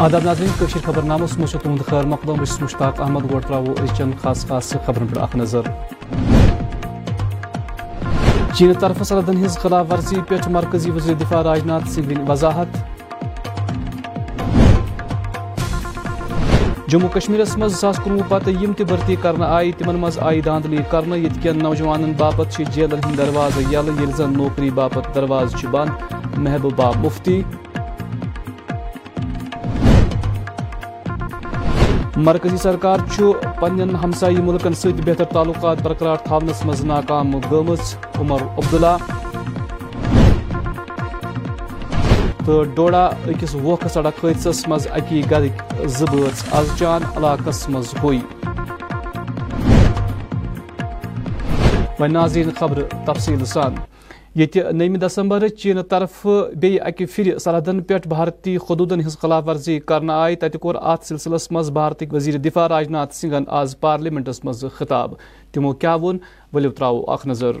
آداب ناظرین کشیر خبر نامس مجھ تہد خیر مقدم بس مشتاق احمد گوڑ ترو چن خاص خاص خبرن پہ اخ نظر. چین طرف سرحدن ہز خلاف ورزی پہ مرکزی وزیر دفاع راجناتھ سنگھ وضاحت. جموں کشمیرس مز زاس کنوہ پتہ یم تہ بھرتی کرنا آئی، تمن مز آئی داندلی کرنا یت کین نوجوانن باپت چھ جیلن ہند دروازہ یل یل زن نوکری باپت دروازہ چھ بند محبوبہ مفتی. مرکزی سرکار چھ پنن ہمسائی ملکن ست بہتر تعلقات برقرار تھونس مز ناکام گمز عمر عبداللہ۔ تو ڈوڑا اکس ووکھ سڑک حادثس مز اکی گرک زبٲژ آز علاقس مز ہوئی۔ وۄنۍ ناظرین، خبر تفصیل سان۔ یہ نیم دسمبر چین طرف بی پھر سرحدن پہ بھارتی حدودن ہز خلاف ورزی کرنا آئی تتہ کور ات سلسلس مز بھارتک وزیر دفاع راجناتھ سنگھن آز پارلیمنٹس مز خطاب۔ تمو کیا وون؟ ولو تراو اخ نظر۔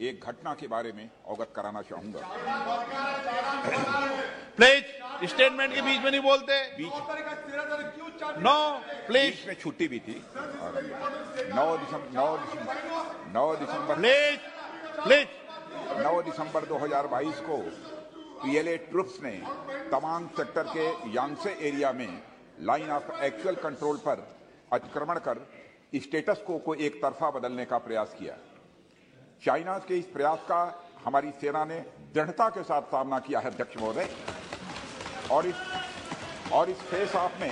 ایک گھٹنا کے بارے میں اوگت کرانا چاہوں گا۔ پلیز اسٹیٹمنٹ کے بیچ میں نہیں بولتے۔ نو پلیز میں چھٹی بھی تھی۔ نو دسمبر نو دسمبر پلیز پلیز نو دسمبر دو ہزار بائیس کو پی ایل اے ٹروپس نے تمام سیکٹر کے یانسے ایریا میں لائن آف ایکچوئل کنٹرول پر اتکرمن کر اسٹیٹس کو کوئی ایک طرفہ بدلنے کا پریاس کیا۔ چائنا کے اس پریاس کا ہماری سینا نے دڑھتا کے ساتھ سامنا کیا ہے ادھیش مہودے اور اس اور اس فیس آف میں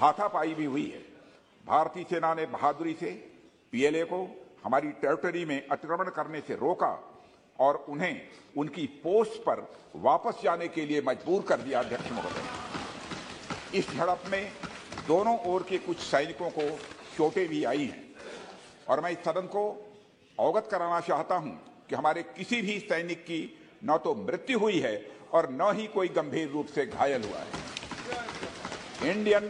ہاتھا پائی بھی ہوئی ہے۔ بھارتی سینا نے بہادری سے پی ایل اے کو ہماری ٹیریٹری میں اکرمن کرنے سے روکا اور انہیں ان کی پوسٹ پر واپس جانے کے لیے مجبور کر دیا ادھیش مہودے اس جھڑپ میں دونوں اور کے کچھ سینکوں کو چوٹیں بھی آئی ہیں۔ اور میں اس سدن کو اوگت کرانا چاہتا ہوں کہ ہمارے کسی بھی سینک کی نہ تو مرتیو ہوئی ہے اور نہ ہی کوئی گمبھیر روپ سے گھائل ہوا ہے۔ انڈین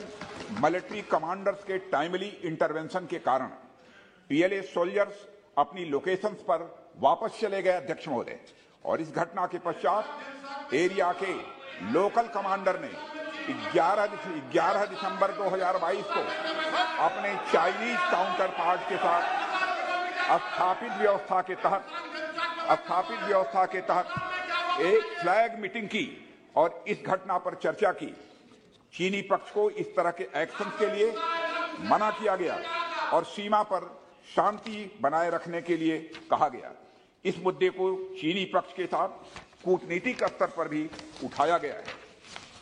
ملٹری کمانڈرز کے ٹائملی انٹروینشن کے کارن پی ایل اے سولجرز اپنی لوکیشنز پر واپس چلے گئے ادھیکش مہودے اور اس گھٹنا کے پشچات ایریا کے لوکل کمانڈر نے گیارہ دسمبر دو ہزار بائیس کو اپنے چائنیز کاؤنٹر پارٹ کے ساتھ استھاپت ویوستھا کے تحت استھاپت ویوستھا کے تحت ایک فلیگ میٹنگ کی اور اس گھٹنا پر چرچا کی۔ چینی پکش کو اس طرح کے ایکشن کے لیے منع کیا گیا اور سیما پر شانتی بنائے رکھنے کے لیے کہا گیا۔ اس مدے کو چینی پکش کے ساتھ کوٹنیتک استر پر بھی اٹھایا گیا ہے۔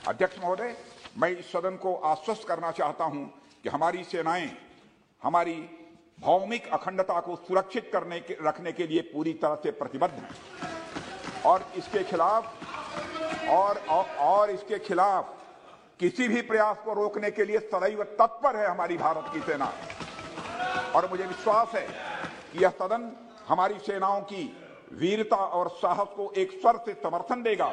ادھیکش مہودے، میں اس سدن کو آشست کرنا چاہتا ہوں کہ ہماری سینائیں، ہماری بھومک اکھنڈتا کو سرکشت کرنے کے رکھنے کے لیے پوری طرح سے پرتبدھ ہیں۔ اور اس کے خلاف اور اور اس کے خلاف کسی بھی پریاس کو روکنے کے لیے سدیو تتپر ہے ہماری بھارت کی سینا۔ اور مجھے وشواس ہے کہ یہ سدن ہماری سیناؤں کی ویرتا اور ساہس کو ایک سر سے سمرتھن دے گا۔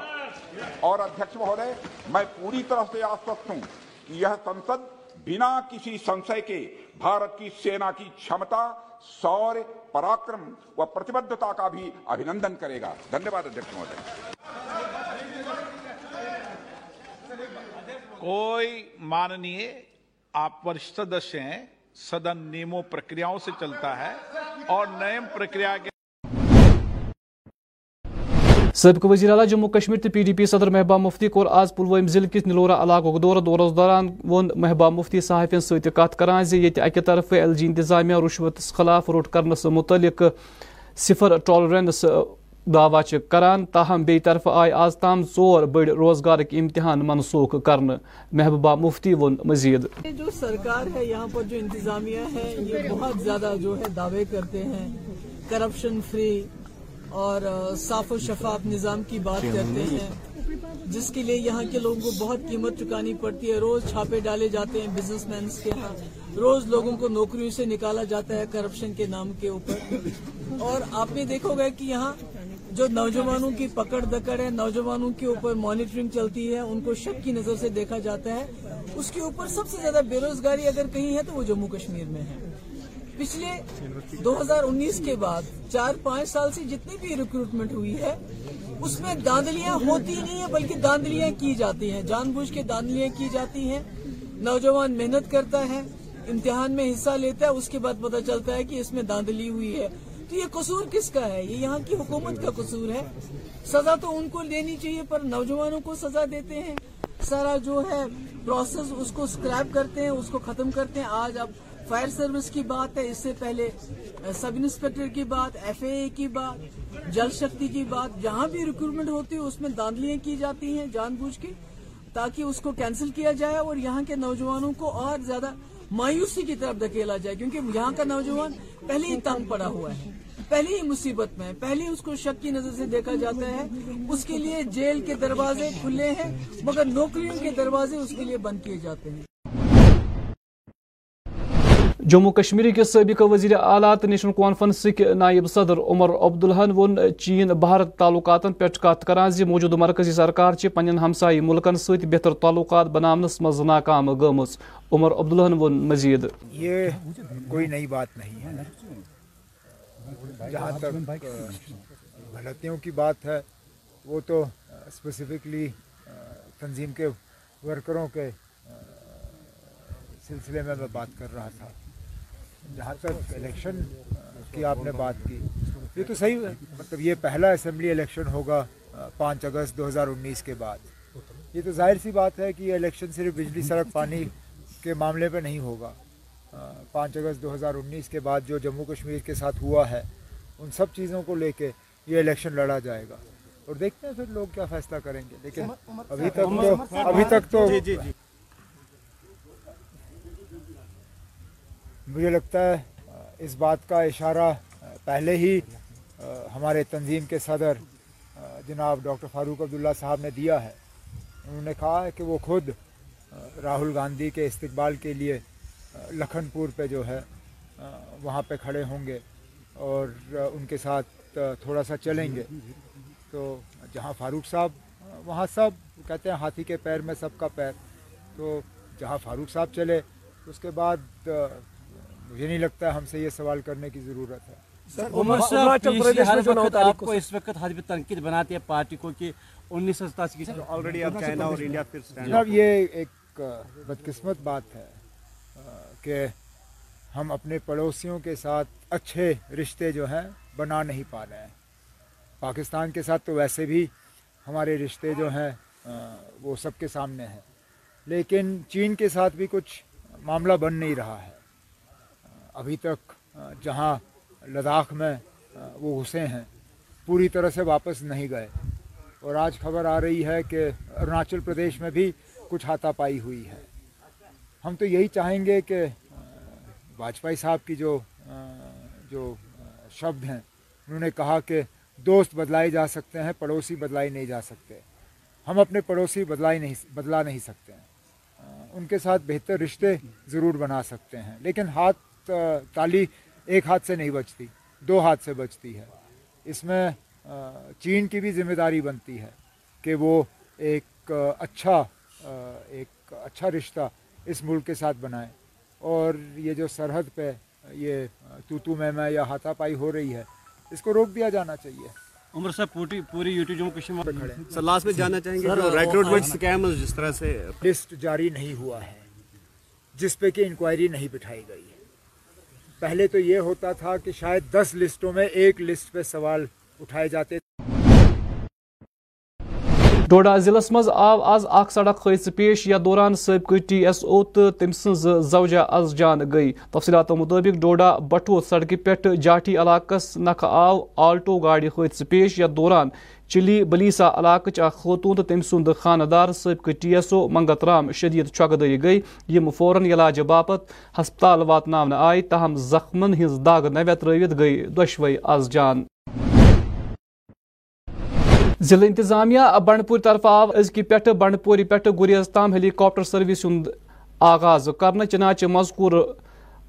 اور ادھیش مہودے، میں پوری طرح سے آشوست ہوں کہ یہ سنسد بنا کسی سنشے کے بھارت کی سینا کی چھمتا، سور پراکرم و پرتبدھتا کا بھی ابھینندن کرے گا۔ دھنیہ واد کوئی ماننیے، آپ ورشتہ ہیں سدن نیموں پرکریاؤں سے چلتا ہے اور نیم پرکریا کے سابق وزیر اعلیٰ جموں کشمیر تو پی ڈی پی صدر محبوبہ مفتی کور آز پلوامہ ضلع کس نلورہ علاقہ دورہ دورس دوران وون محبوبہ مفتی صحافین ست کت کران زِ ییٚتہِ اکہِ طرفہٕ ایل جی انتظامیہ رُشوتس خلاف روٹ کرنس متعلق صفر ٹالرنس دعویٰ چھِ کران، تاہم بیٚیہِ طرفہٕ آیہِ آز تام ژور بٔڑۍ روزگارٕکۍ امتحان منسوخ کرنہٕ، محبوبہ مفتی ووٚن مزید۔ جو سرکار ہے، یہاں پر جو انتظامیہ ہے، یہ بہت زیادہ جو ہے دعوے کرتے ہیں کرپشن فری اور صاف و شفاف نظام کی بات کرتے ہیں۔ جس کے لیے یہاں کے لوگوں کو بہت قیمت چکانی پڑتی ہے۔ روز چھاپے ڈالے جاتے ہیں بزنس مینس کے ہاں۔ روز لوگوں کو نوکریوں سے نکالا جاتا ہے کرپشن کے نام کے اوپر۔ اور آپ نے دیکھو گا کہ یہاں جو نوجوانوں کی پکڑ دکڑ ہے، نوجوانوں کے اوپر مانیٹرنگ چلتی ہے، ان کو شک کی نظر سے دیکھا جاتا ہے۔ اس کے اوپر سب سے زیادہ بے روزگاری اگر کہیں ہے تو وہ جموں کشمیر میں ہے۔ پچھلے دو ہزار انیس کے بعد چار پانچ سال سے جتنی بھی ریکروٹمنٹ ہوئی ہے، اس میں داندلیاں ہوتی نہیں ہیں، بلکہ داندلیاں کی جاتی ہیں۔ جان بوجھ کے داندلیاں کی جاتی ہیں۔ نوجوان محنت کرتا ہے، امتحان میں حصہ لیتا ہے، اس کے بعد پتہ چلتا ہے کہ اس میں داندلی ہوئی ہے۔ تو یہ قصور کس کا ہے؟ یہ یہاں کی حکومت کا قصور ہے۔ سزا تو ان کو دینی چاہیے، پر نوجوانوں کو سزا دیتے ہیں۔ سارا جو ہے پروسیس اس کو سکریپ کرتے ہیں، اس کو ختم کرتے ہیں۔ آج اب فائر سروس کی بات ہے، اس سے پہلے سب انسپیکٹر کی بات، ایف اے اے کی بات، جل شکتی کی بات، جہاں بھی ریکروٹمنٹ ہوتی ہے، اس میں داندلیاں کی جاتی ہیں جان بوجھ کے، تاکہ اس کو کینسل کیا جائے اور یہاں کے نوجوانوں کو اور زیادہ مایوسی کی طرف دھکیلا جائے، کیونکہ یہاں کا نوجوان پہلے ہی تنگ پڑا ہوا ہے پہلی ہی مصیبت میں پہلے اس کو شک کی نظر سے دیکھا جاتا ہے، اس کے لیے جیل کے دروازے کھلے ہیں، مگر نوکریوں کے دروازے اس کے لیے بند کیے جاتے ہیں۔ جموں کشمیر کے سابق وزیر اعلیٰ تو نیشنل کانفرنس کے نائب صدر عمر عبدالحن وون چین بھارت تعلقات پہ کت کران موجودہ مرکزی سرکار پن ہمسائی ملکن ست بہتر تعلقات بنانس مز ناکام گمز عمر عبدالحن وون مزید یہ کوئی نئی بات نہیں ہے جہاں تک غلطیوں کی بات ہے وہ تو اسپیسیفکلی تنظیم کے ورکروں کے سلسلے میں میں بات کر رہا تھا جہاں تک الیکشن کی آپ نے بات کی۔ یہ تو صحیح مطلب یہ پہلا اسمبلی الیکشن ہوگا پانچ اگست دو ہزار انیس کے بعد۔ یہ تو ظاہر سی بات ہے کہ یہ الیکشن صرف بجلی سڑک پانی کے معاملے پہ نہیں ہوگا۔ پانچ اگست دو ہزار انیس کے بعد جو جموں کشمیر کے ساتھ ہوا ہے ان سب چیزوں کو لے کے یہ الیکشن لڑا جائے گا۔ اور دیکھتے ہیں پھر لوگ کیا فیصلہ کریں گے۔ لیکن ابھی تک تو ابھی تک تو مجھے لگتا ہے، اس بات کا اشارہ پہلے ہی ہمارے تنظیم کے صدر جناب ڈاکٹر فاروق عبداللہ صاحب نے دیا ہے۔ انہوں نے کہا ہے کہ وہ خود راہل گاندھی کے استقبال کے لیے لکھن پور پہ جو ہے وہاں پہ کھڑے ہوں گے اور ان کے ساتھ تھوڑا سا چلیں گے۔ تو جہاں فاروق صاحب وہاں سب کہتے ہیں ہاتھی کے پیر میں سب کا پیر۔ تو جہاں فاروق صاحب چلے، اس کے بعد مجھے نہیں لگتا ہے ہم سے یہ سوال کرنے کی ضرورت ہے۔ آپ کو اس وقت حجب تنقید بناتے ہیں پارٹی کو کہ انیس سو ستاسی کی آلریڈی اب چائنا اور انڈیا پھر جناب یہ ایک بدقسمت بات ہے کہ ہم اپنے پڑوسیوں کے ساتھ اچھے رشتے جو ہیں بنا نہیں پا رہے ہیں۔ پاکستان کے ساتھ تو ویسے بھی ہمارے رشتے جو ہیں وہ سب کے سامنے ہیں۔ لیکن چین کے ساتھ بھی کچھ معاملہ بن نہیں رہا ہے۔ ابھی تک جہاں لداخ میں وہ گھسے ہیں، پوری طرح سے واپس نہیں گئے۔ اور آج خبر آ رہی ہے کہ اروناچل پردیش میں بھی کچھ ہاتھا پائی ہوئی ہے۔ ہم تو یہی چاہیں گے کہ واجپئی صاحب کی جو جو شبد ہیں، انہوں نے کہا کہ دوست بدلائے جا سکتے ہیں، پڑوسی بدلائے نہیں جا سکتے۔ ہم اپنے پڑوسی بدلائے نہیں، بدلا نہیں سکتے۔ ہیں ان کے ساتھ بہتر رشتے ضرور بنا سکتے ہیں۔ لیکن ہاتھ تالی ایک ہاتھ سے نہیں بچتی دو ہاتھ سے بچتی ہے۔ اس میں چین کی بھی ذمہ داری بنتی ہے کہ وہ ایک اچھا ایک اچھا رشتہ اس ملک کے ساتھ بنائے۔ اور یہ جو سرحد پہ یہ تو تو میں میں یا ہاتھا پائی ہو رہی ہے اس کو روک دیا جانا چاہیے۔ عمر صاحب پوری پوری YouTube Jammu Kashmir sir last میں جاننا چاہیں گے ریکروٹمنٹ سکیم جس طرح سے لسٹ جاری نہیں ہوا ہے جس پہ کہ انکوائری نہیں بٹھائی گئی ہے۔ پہلے تو یہ ہوتا تھا کہ شاید دس لسٹوں میں ایک لسٹ پہ سوال اٹھائے جاتے ڈوڈا ضلع مز آو آز اخ سڑک حادثہ پیش یا دوران سابقہ ٹی ایس او تو تم سز زوجہ از جان گئی تفصیلات مطابق ڈوڈا بٹو سڑکہ پہ جاٹھی علاقہ نکھ آو آلٹو گاڑی حادثہ پیش یا دوران چلی بلیسا علاقہ اخ خاتون تو تم سند خاندار سابقہ T S O Mangat Ram شدید چۄگہٕ گئی یم فوراً علاج باپت ہسپتال واتناونہ آئی تاہم زخمن ہز دگ نوے ترٲوِتھ گئی دۄشوے از جان ضلع انتظامیہ بنڈپور طرف آو ازکہ پہ بنڈپوری پہ گریز تام ہیلی کاپٹر سروس ہند آغاز کرنا چنانچہ مذکور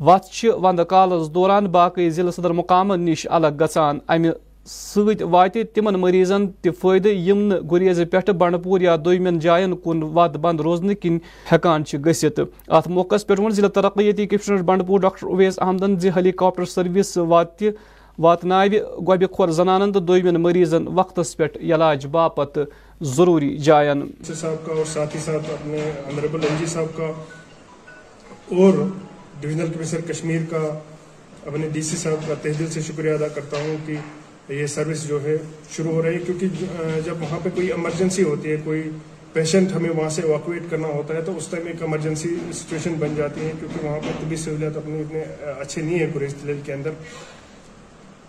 وت وند کالس دوران باقی ضلع صدر مقام نش الگ گژھان امہ ست وات تمن مریضن تہ فائدہ یم گریز پہ بنڈپور یا دویمن جائن کن ود بند روزن کن ہیکان گھت ات موقع پہ ضلع ترقیتی کمشنر بنڈپور ڈاکٹر اویس احمدن زی ہیلی کاپٹر سروس وات واتناو گوبہ کھور زنانن تو دویمن مریضن وقتس پہ علاج باپت ضروری جائن صاحب کا اور ساتھ ہی ساتھ اپنے انریبل این جی صاحب کا اور ڈویژنل کمشنر کشمیر کا اپنے ڈی سی صاحب کا تہ دل سے شکریہ ادا کرتا ہوں کہ یہ سروس جو ہے شروع ہو رہی ہے، کیونکہ جب وہاں پہ کوئی ایمرجنسی ہوتی ہے، کوئی پیشنٹ ہمیں وہاں سے ایواکویٹ کرنا ہوتا ہے، تو اس ٹائم ایک ایمرجنسی سچویشن بن جاتی ہے، کیونکہ وہاں پہ طبی سہولیات اپنے اتنے اچھے نہیں ہیں گریز ضلع کے اندر۔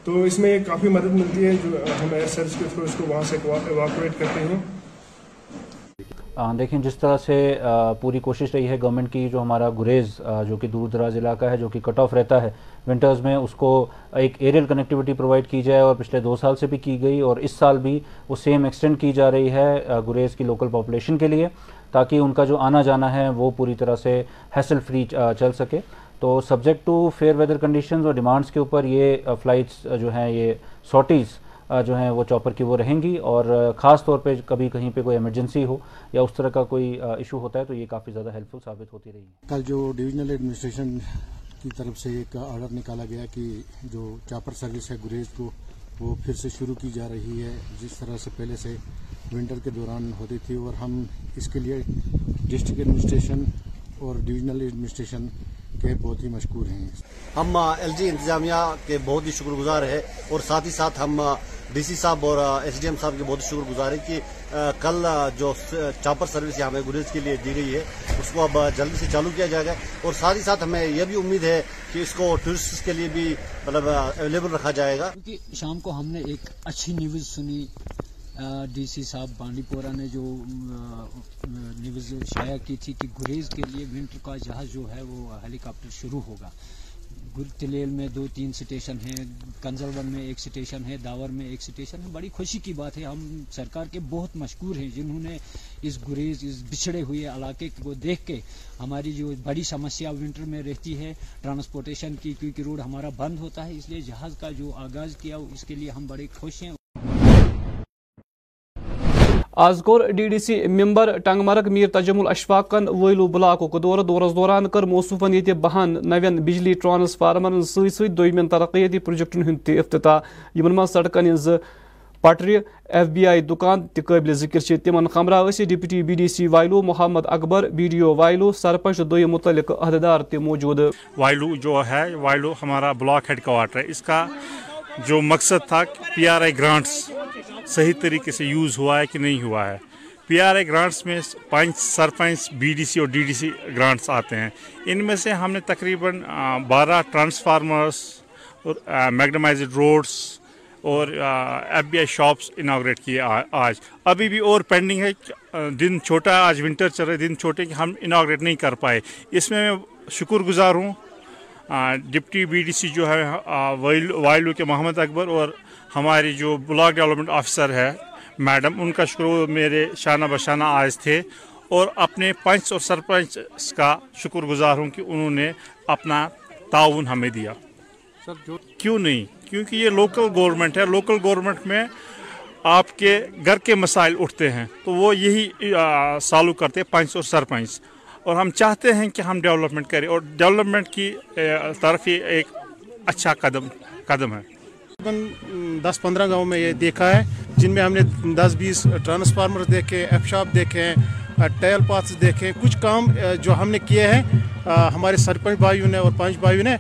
تو اس میں کافی مدد ملتی ہے جو ہم ایئر سروس کے تھرو اس کو وہاں سے ایواکویٹ کرتے ہیں۔ دیکھیں جس طرح سے پوری کوشش رہی ہے گورنمنٹ کی، جو ہمارا گریز جو کہ دور دراز علاقہ ہے، جو کہ کٹ آف رہتا ہے ونٹرز میں اس کو ایک ایریل کنیکٹیوٹی پرووائڈ کی جائے اور پچھلے دو سال سے بھی کی گئی اور اس سال بھی وہ سیم ایکسٹینڈ کی جا رہی ہے گریز کی لوکل پاپولیشن کے لیے، تاکہ ان کا جو آنا جانا ہے وہ پوری طرح سے ہیسل فری چل سکے۔ تو subject to fair weather conditions اور ڈیمانڈس کے اوپر یہ uh, فلائٹس uh, جو ہیں یہ سوٹیز uh, جو ہیں وہ چاپر کی وہ رہیں گی اور خاص طور پہ کبھی کہیں پہ کوئی ایمرجنسی ہو یا اس طرح کا کوئی ایشو ہوتا ہے تو یہ کافی زیادہ ہیلپ فل ثابت ہوتی رہی کل جو ڈویژنل ایڈمنسٹریشن کی طرف سے ایک آرڈر نکالا گیا کہ جو چاپر سروس ہے گریز کو، وہ پھر سے شروع کی جا رہی ہے جس طرح سے پہلے سے ونٹر کے دوران ہوتی تھی اور ہم اس کے لیے ڈسٹرکٹ ایڈمنسٹریشن اور ڈویژنل ایڈمنسٹریشن کے بہت ہی مشکور ہیں ہم ایل جی انتظامیہ کے بہت ہی شکر گزار ہیں اور ساتھ ہی ساتھ ہم ڈی سی صاحب اور ایس ڈی ایم صاحب کے بہت شکر گزار ہے کہ کل جو چاپر سروس یہاں گریز کے لیے دی گئی ہے اس کو اب جلدی سے چالو کیا جائے گا۔ اور ساتھ ہی ساتھ ہمیں یہ بھی امید ہے کہ اس کو ٹورسٹ کے لیے بھی مطلب اویلیبل رکھا جائے گا۔ کیونکہ شام کو ہم نے ایک اچھی نیوز سنی ڈی سی صاحب بانڈی پورہ نے جو نیوز شائع کی تھی کہ گریز کے لیے ونٹر کا جہاز جو ہے وہ ہیلی کاپٹر شروع ہوگا۔ تلیل میں دو، تین سٹیشن ہیں کنزل میں ایک سٹیشن ہے، داور میں ایک سٹیشن ہے۔ بڑی خوشی کی بات ہے، ہم سرکار کے بہت مشکور ہیں، جنہوں نے اس گریز، اس بچھڑے ہوئے علاقے کو دیکھ کے ہماری جو بڑی سمسیا ونٹر میں رہتی ہے، ٹرانسپورٹیشن کی، کیونکہ روڈ ہمارا بند ہوتا ہے، اس لیے جہاز کا جو آغاز کیا، اس کے لیے ہم بڑے خوش ہیں۔ آز کور D D C member Tangmarg Mir Tajamul اشفاقن ویلو بلاک دور دورس دوران کر موصوفن یہ بہن نوین بجلی ٹرانسفارمرن ست ست دویمین ترقیتی پروجیکٹن ہند تہ افتتاح یمن من سڑکن ہز پٹر ایف بی آئی دکان تہ قابل ذکر تمن خمرہ ث deputy B D C Vailoo Muhammad Akbar B D O Vailoo sarpanch دو متعلق عہدیدار تہ موجود وائلو جو ہے وائلو ہمارا بلاک ہیڈ کوارٹر ہے اس کا جو مقصد تھا پی آر آئی گرانٹس صحیح طریقے سے یوز ہوا ہے کہ نہیں ہوا ہے۔ پی آر آئی گرانٹس میں panch, sarpanch B D C اور ڈی ڈی سی گرانٹس آتے ہیں۔ ان میں سے ہم نے تقریباً بارہ ٹرانسفارمرس اور میگنمائزڈ روڈس اور F B I shops inaugurate کیے آج۔ ابھی بھی اور پینڈنگ ہے دن چھوٹا آج ونٹر چل رہے دن چھوٹے کہ ہم اناگریٹ نہیں کر پائے۔ اس میں میں شکر گزار ہوں ڈپٹی بی ڈی سی جو ہے وائلو کے محمد اکبر اور ہماری جو بلاک ڈیولپمنٹ آفیسر ہے میڈم ان کا شکر میرے شانہ بشانہ آج تھے اور اپنے پنچ اور سرپنچ کا شکر گزار ہوں کہ انہوں نے اپنا تعاون ہمیں دیا۔ کیوں نہیں؟ کیونکہ یہ لوکل گورنمنٹ ہے۔ لوکل گورنمنٹ میں آپ کے گھر کے مسائل اٹھتے ہیں تو وہ یہی سالو کرتے پنچ اور سرپنچ۔ اور ہم چاہتے ہیں کہ ہم ڈیولپمنٹ کریں اور ڈیولپمنٹ کی طرف یہ ایک اچھا قدم قدم ہے۔ تقریباً دس پندرہ گاؤں میں یہ دیکھا ہے، جن میں ہم نے دس بیس ٹرانسفارمر دیکھے ایف شاپ دیکھے ہیں ٹیل پاتھس دیکھے، کچھ کام جو ہم نے کیے ہیں ہمارے سرپنچ بھائیوں نے اور پانچ بھائیوں نے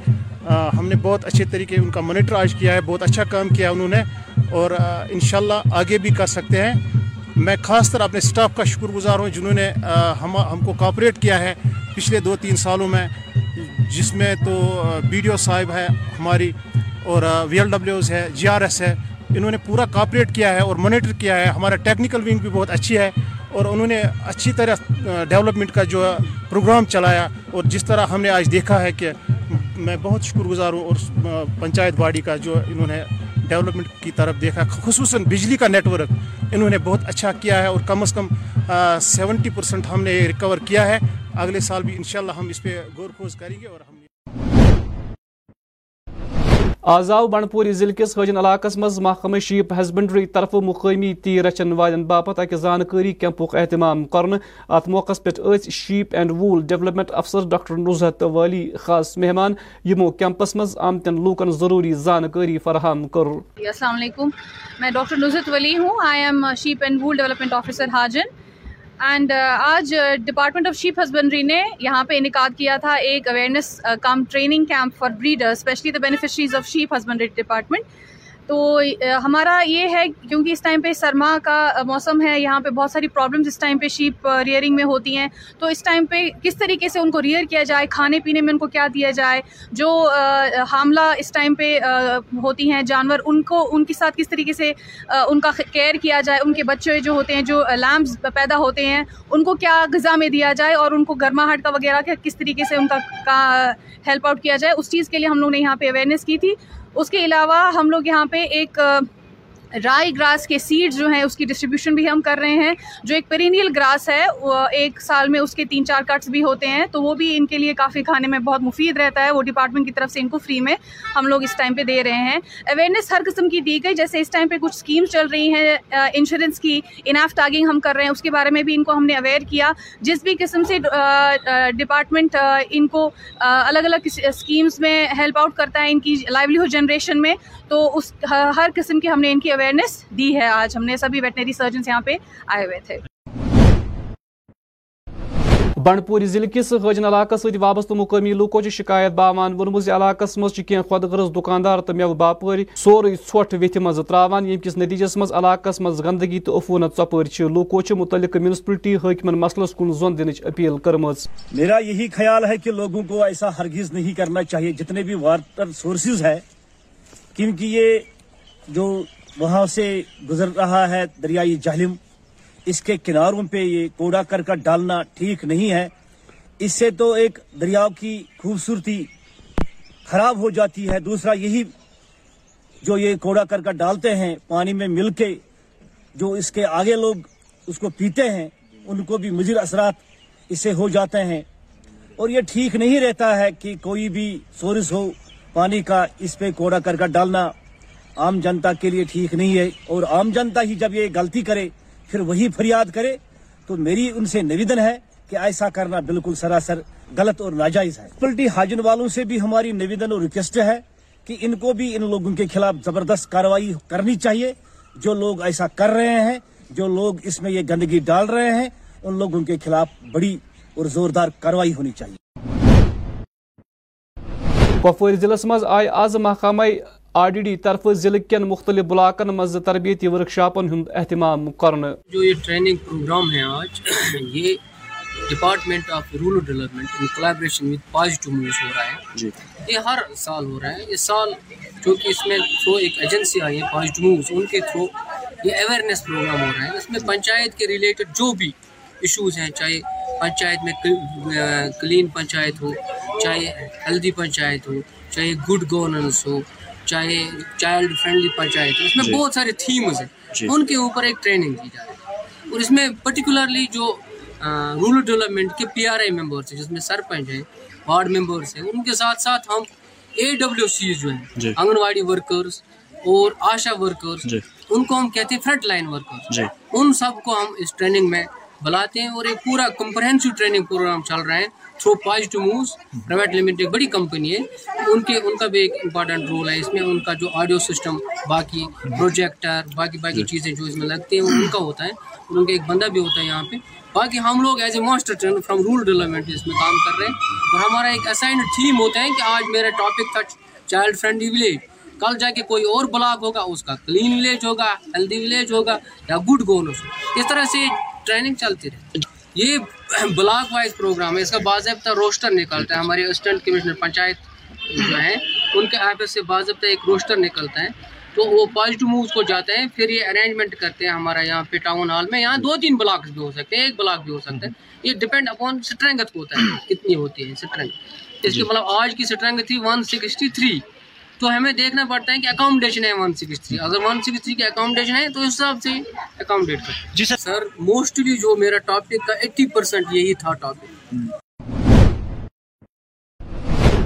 ہم نے بہت اچھے طریقے ان کا مانیٹر آج کیا ہے، بہت اچھا کام کیا انہوں نے، اور انشاءاللہ آگے بھی کر سکتے ہیں۔ میں خاص طرح اپنے سٹاف کا شکر گزار ہوں جنہوں نے ہم ہم کو کاپریٹ کیا ہے پچھلے دو تین سالوں میں، جس میں تو بی ڈی او صاحب ہے، ہماری اور وی ایل ڈبلیوز ہے جی آر ایس ہے، انہوں نے پورا کاپریٹ کیا ہے اور مانیٹر کیا ہے۔ ہمارا ٹیکنیکل ونگ بھی بہت اچھی ہے اور انہوں نے اچھی طرح ڈیولپمنٹ کا جو پروگرام چلایا اور جس طرح ہم نے آج دیکھا ہے کہ میں بہت شکر گزار ہوں اور پنچایت باڈی کا جو انہوں نے ڈیولپمنٹ کی طرف دیکھا، خصوصاً بجلی کا نیٹ ورک انہوں نے بہت اچھا کیا ہے اور کم از کم سیونٹی پرسنٹ ہم نے ریکور کیا ہے۔ اگلے سال بھی انشاءاللہ ہم اس پہ غور خوض کریں گے اور ہم آز آو بنڈپوری ضلع کس حجن علاقہ مز محکمہ شیپ ہسبنڈری طرف مقامی تیر رچن والن باپت اکہ زانکاری کیمپک اہتمام کرن۔ ات موقع پہ شیپ اینڈ وول ڈیولپمنٹ افسر ڈاکٹر نزہت والی خاص مہمان یمو کیمپس مز آمتن لوکن ضروری زانکاری فراہم کر۔ جی، السلام علیکم۔ میں ڈاکٹر نزہت ولی ہوں۔ I am sheep and wool development officer Hajin. And uh, آج ڈپارٹمنٹ آف شیپ ہسبینڈری نے یہاں پہ انعقاد کیا تھا ایک awareness uh, cum training camp for breeder specially the beneficiaries of sheep husbandry department تو ہمارا یہ ہے کیونکہ اس ٹائم پہ سرما کا موسم ہے، یہاں پہ بہت ساری پرابلمس اس ٹائم پہ شیپ ریئرنگ میں ہوتی ہیں۔ تو اس ٹائم پہ کس طریقے سے ان کو ریئر کیا جائے، کھانے پینے میں ان کو کیا دیا جائے، جو حاملہ اس ٹائم پہ ہوتی ہیں، جانور، ان کو، ان کے ساتھ کس طریقے سے ان کا کیئر کیا جائے، ان کے بچے جو ہوتے ہیں، جو لیمپس پیدا ہوتے ہیں، ان کو کیا غذا میں دیا جائے اور ان کو گرماہٹ کا وغیرہ کس طریقے سے ان کا ہیلپ آؤٹ کیا جائے، اس چیز کے لیے ہم لوگ نے یہاں پہ اویئرنیس کی تھی۔ اس کے علاوہ ہم لوگ یہاں پہ ایک رائی گراس کے سیڈ جو ہیں، اس کی ڈسٹریبیوشن بھی ہم کر رہے ہیں۔ جو ایک پرینیل گراس ہے ایک سال میں اس کے تین چار کٹس بھی ہوتے ہیں۔ تو وہ بھی ان کے لیے کافی کھانے میں بہت مفید رہتا ہے۔ وہ ڈپارٹمنٹ کی طرف سے ان کو فری میں ہم لوگ اس ٹائم پہ دے رہے ہیں۔ اویئرنیس ہر قسم کی دی گئی۔ جیسے اس ٹائم پہ کچھ اسکیمس چل رہی ہیں انشورنس کی اناف ٹاگنگ ہم کر رہے ہیں۔ اس کے بارے میں بھی ان کو ہم نے اویئر کیا۔ جس بھی قسم سے ڈپارٹمنٹ ان کو الگ الگ اسکیمس میں ہیلپ آؤٹ کرتا ہے ان کی لائیولیہڈ جنریشن میں، تو اس ہر قسم کی ہم نے ان کی اویئرنیس دی ہے آج ہم نے سبھی ویٹنری سرجنس یہاں پہ آئے ہوئے تھے بنڈپوری ضلع کس حجن علاقہ ست وابستہ مقامی لوکو شکایت باوان وونمت علاقہ مز کی خود غرض دکاندار تو میو باپار سوری ژھوٹ وتھ مز تران یم کس نتیجس مز علاقہ مز گندگی تو عفونت ژپر لوکو متعلق میونسپلٹی حاکمن مسلس کن زون دن اپیل کرم میرا یہی خیال ہے کہ لوگوں کو ایسا ہرگز نہیں کرنا چاہیے جتنے بھی واٹر سورسز ہے کیونکہ یہ جو وہاں سے گزر رہا ہے دریائی جہلم۔ اس کے کناروں پہ یہ کوڑا کرکٹ ڈالنا ٹھیک نہیں ہے۔ اس سے تو ایک دریا کی خوبصورتی خراب ہو جاتی ہے۔ دوسرا یہی جو یہ کوڑا کرکٹ ڈالتے ہیں، پانی میں مل کے جو اس کے آگے لوگ اس کو پیتے ہیں، ان کو بھی مضر اثرات اس سے ہو جاتے ہیں۔ اور یہ ٹھیک نہیں رہتا ہے کہ کوئی بھی سورس ہو پانی کا، اس پہ کوڑا کرکٹ ڈالنا۔ عام جنتا کے لیے ٹھیک نہیں ہے اور عام جنتا ہی جب یہ غلطی کرے، پھر وہی فریاد کرے، تو میری ان سے نویدن ہے کہ ایسا کرنا بالکل سراسر غلط اور ناجائز ہے۔ پلٹی حاجن والوں سے بھی ہماری نویدن اور ریکویسٹ ہے کہ ان کو بھی ان لوگوں کے خلاف زبردست کاروائی کرنی چاہیے۔ جو لوگ ایسا کر رہے ہیں، جو لوگ اس میں یہ گندگی ڈال رہے ہیں، ان لوگوں کے خلاف بڑی اور زوردار کاروائی ہونی چاہیے۔ کپوور ضلع مز آئی آز محکمہ آر ڈی ڈی طرف ضلع کن مختلف بلاکن مز تربیتی ورکشاپن ہند اہتمام کرنے جو یہ ٹریننگ پروگرام ہے آج یہ department of rural development in collaboration with positive moves ہو رہا ہے۔ یہ ہر سال ہو رہا ہے۔ اس سال کیونکہ اس میں تھرو ایک ایجنسی آئی ہے پازیٹیو مووز ان کے تھرو یہ اویئرنیس پروگرام ہو رہا ہے۔ اس میں پنچایت کے ریلیٹڈ جو بھی ایشوز ہیں چاہے پنچایت میں کلین پنچایت ہو چاہے ہیلدی پنچایت ہو چاہے گڈ گورننس ہو چاہے چائلڈ فرینڈلی پنچایت ہو اس میں بہت سارے تھیمز ہیں۔ ان کے اوپر ایک ٹریننگ کی جا رہی ہے۔ اور اس میں پرٹیکولرلی جو رورل ڈیولپمنٹ کے پی آر آئی ممبرس ہیں جس میں سرپنچ ہیں وارڈ ممبرس ہیں ان کے ساتھ ساتھ ہم اے ڈبلیو سیز جو ہیں آنگن واڑی ورکرز اور آشا ورکرز ان کو ہم کہتے ہیں فرنٹ لائن ورکرز ان سب کو ہم اس ٹریننگ میں بلاتے ہیں اور ایک پورا کمپرہنسو ٹریننگ پروگرام چل رہا ہے۔ Through positive moves private limited ایک بڑی کمپنی ہے ان کے ان کا بھی ایک امپارٹنٹ رول ہے اس میں ان کا جو آڈیو سسٹم باقی پروجیکٹر باقی باقی چیزیں جو اس میں لگتی ہیں وہ ان کا ہوتا ہے اور ان کا ایک بندہ بھی ہوتا ہے یہاں پہ باقی ہم لوگ as a master trainer from rural development اس میں کام کر رہے ہیں اور ہمارا ایک اسائنڈ تھیم ہوتا ہے کہ آج میرا ٹاپک تھا چائلڈ فرینڈلی ولیج کل جا کے کوئی اور بلاک ہوگا اس کا کلین ولیج ہوگا ہیلدی ولیج ہوگا یا گڈ گورنس اس طرح سے ٹریننگ چلتی رہے یہ بلاک وائز پروگرام ہے، اس کا باضابطہ روسٹر نکلتا ہے، ہمارے اسسٹنٹ کمشنر پنچایت جو ہیں، ان کے آفس سے باضابطہ ایک روسٹر نکلتا ہے۔ تو وہ پازیٹیو مووز کو جاتے ہیں، پھر یہ ارینجمنٹ کرتے ہیں ہمارا یہاں پہ ٹاؤن ہال میں۔ یہاں دو تین بلاکس بھی ہو سکتے ہیں، ایک بلاک بھی ہو سکتا ہے۔ یہ ڈپینڈ اپون اسٹرینگتھ ہوتا ہے، کتنی ہوتی ہے اسٹرینگتھ اس کی مطلب آج کی اسٹرینگتھ تھی ون سکسٹی تھری تو ہمیں دیکھنا پڑتا ہے کہ اکاموڈیشن ہے ون سکس تھری اگر ون سکس تھری کی اکاموڈیشن ہے تو اس حساب سے اکاموڈیٹ کرتے جی سر۔ موسٹلی جو میرا ٹاپک کا ایٹی پرسینٹ یہی تھا ٹاپک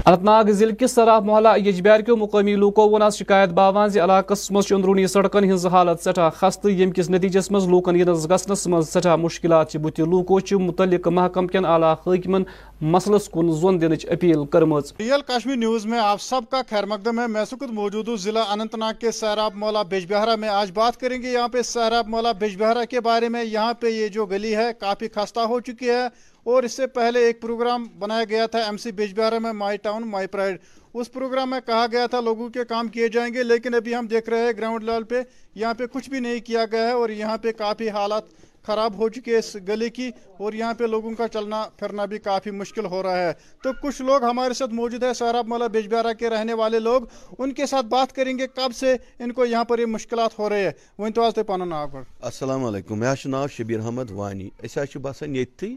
اننت ناگ ضلع کس سراف محلہ یجبیار کیو مقامی لوکو وون آز شکایت باوان زِ علاقس مز اندرونی سڑکن ہز حالت سٹھا خستہ یم کس نتیجس مز لوکن ینس گژھنس مز سٹھا مشکلات بت لوکو متعلق محکم کن اعلیٰ حاکمن مسلس کن زون دنچ اپیل کرمز۔ ریئل کشمیر نیوز میں آپ سب کا خیر مقدم ہے۔ میں سکت موجود ہوں ضلع اننت ناگ کے سیراب مولا بیج میں۔ آج بات کریں گے یہاں پہ سیراب مولا بیج کے بارے میں۔ یہاں پہ یہ جو گلی ہے کافی خستہ ہو چکی ہے۔ اور اس سے پہلے ایک پروگرام بنایا گیا تھا ایم سی بیج بہارا میں، مائی ٹاؤن، مائی پرائڈ۔ اس پروگرام میں کہا گیا تھا لوگوں کے کام کیے جائیں گے، لیکن ابھی ہم دیکھ رہے ہیں گراؤنڈ لیول پہ، یہاں پہ کچھ بھی نہیں کیا گیا ہے اور یہاں پہ کافی حالات خراب ہو چکی ہے اس گلی کی اور یہاں پہ لوگوں کا چلنا پھرنا بھی کافی مشکل ہو رہا ہے۔ تو کچھ لوگ ہمارے ساتھ موجود ہے سہراب مولا بیجبیارا کے رہنے والے لوگ، ان کے ساتھ بات کریں گے کب سے ان کو یہاں پر یہ مشکلات ہو رہے ہیں۔ وہ تو آج پانو ناو گۄڈٕ السلام علیکم مےٚ حظ چھُ ناو شبیٖر احمد وانی۔ أسۍ حظ چھِ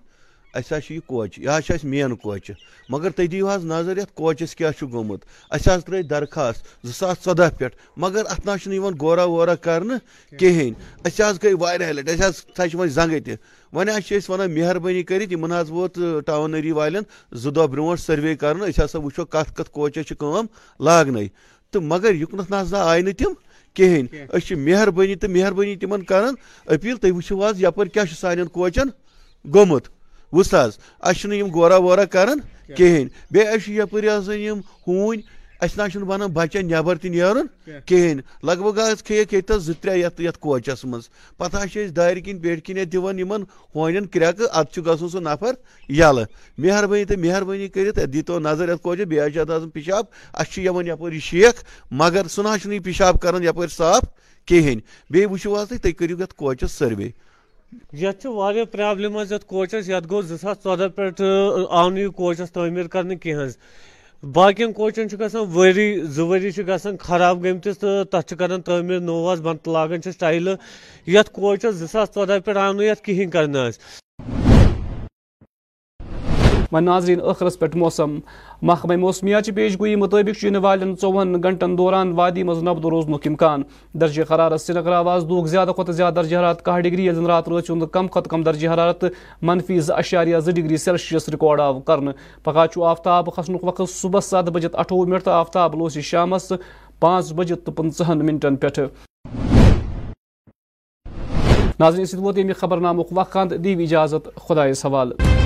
اَسہِ حظ چھِ یہِ کوچہِ یہِ حظ چھِ اَسہِ مین کوچہِ مگر تُہۍ دِیِو حظ نظر یَتھ کوچَس کیٛاہ چھُ گوٚمُت اَسہِ حظ ترٛٲے درخاست زٕ ساس ژۄدہ پٮ۪ٹھ مگر اَتھ نہ حظ چھُنہٕ یِوان غورا وورا کرنہٕ کِہیٖنۍ أسۍ حظ گٔے واریاہ لَٹہِ اَسہِ حظ ژھَچہِ وۄنۍ زنٛگہٕ تہِ وۄنۍ حظ چھِ أسۍ وَنان مہربٲنی کٔرِتھ یِمن حظ ووت ٹاونٔری والٮ۪ن زٕ دۄہ برونٛٹھ سٔروے کرنہٕ أسۍ ہسا وٕچھو کَتھ کَتھ کوچَس چھِ کٲم لاگنَے تہٕ مگر یُکنَتھ نہ حظ آے نہٕ تِم کِہیٖنۍ أسۍ چھِ مہربٲنی تہٕ مہربٲنی تِمن کران أپیٖل تُہۍ وٕچھِو حظ یَپٲرۍ کیٛاہ چھُ سانٮ۪ن کوچَن گوٚمُت وٕچھ حظ اَسہِ چھُنہٕ یِم غورا وورا کران کِہیٖنۍ۔ بیٚیہِ اَسہِ چھِ یَپٲرۍ آسان یِم ہوٗنۍ اَسہِ نہ چھُنہٕ بَنان بَچَن نٮ۪بر تہِ نیرُن کِہیٖنۍ۔ لگ بگ حظ کھیٚیَکھ ییٚتٮ۪س زٕ ترٛےٚ یَتھ یَتھ کوچَس منٛز۔ پَتہٕ حظ چھِ أسۍ دارِ کِنۍ پیٹہِ کِنۍ اَتھ دِوان یِمن ہونٮ۪ن کرٛٮ۪کہٕ اَدٕ چھُ گژھُن سُہ نفر یَلہٕ۔ مہربٲنی تہٕ مہربٲنی کٔرِتھ اَتھ دیٖتو نظر یَتھ کوچَس بیٚیہِ حظ چھِ اَتھ آسان پِشاب اَسہِ چھُ یِوان یَپٲرۍ یہِ شیخ مگر سُہ نہ حظ چھُنہٕ یہِ پِشاب کران یَپٲرۍ صاف کِہیٖنۍ۔ بیٚیہِ وٕچھِو حظ تُہۍ تُہۍ کٔرِو یَتھ کوچَس سٔروے۔ یتھ واریاہ پرابلم حظ یتھ کوچس یتھ گو زٕ ساس ژۄدہ پٮ۪ٹھ آو نہٕ یہِ کوچس تعمیٖر کرنہٕ کینٛہہ حظ باقین کوچن چھُ گژھان ؤری، زٕ ؤری چھِ گژھان خراب گٔمتِس تہٕ تتھ چھِ کران تعمیٖر نوٚو حظ بنٛد لاگان چھِس ٹایلہٕ یتھ کوچس زٕ ساس ژۄدہ پٮ۪ٹھ آو نہٕ یتھ کِہینۍ کرنہٕ حظ و ناظرین ٲخرس پٮ۪ٹھ موسم. محکمہ موسمیات پیش گوئی، مطابق ین والن ژوہن گنٹن دوران وادی مز نبد روزنک امکان درجہ حرارت سری نگر آواز دُہُک زیادٕ کھۄتہٕ زیادٕ درجہ حرارت کاہ ڈگری ییٚلہِ زن رات رٲژ ہُنٛد کم کھۄتہٕ کم درجہ حرارت منفی زٕ اشاریہ زٕ ڈگری سیلسیس رِکارڈ آو کرنہٕ پگہہ چھُ آفتاب کھسنُک وقت صبحس سَتھ بجے اٹھووُہ منٹ تہٕ آفتاب لوسہِ شامس پانٛژھ بجے تہٕ پٕنٛژٕہن منٹن پٮ۪ٹھٕ ناظرین سۭتۍ ووت ییٚمہِ خبر نامُک وقت دِیو اجازت خۄدایس حوالہٕ.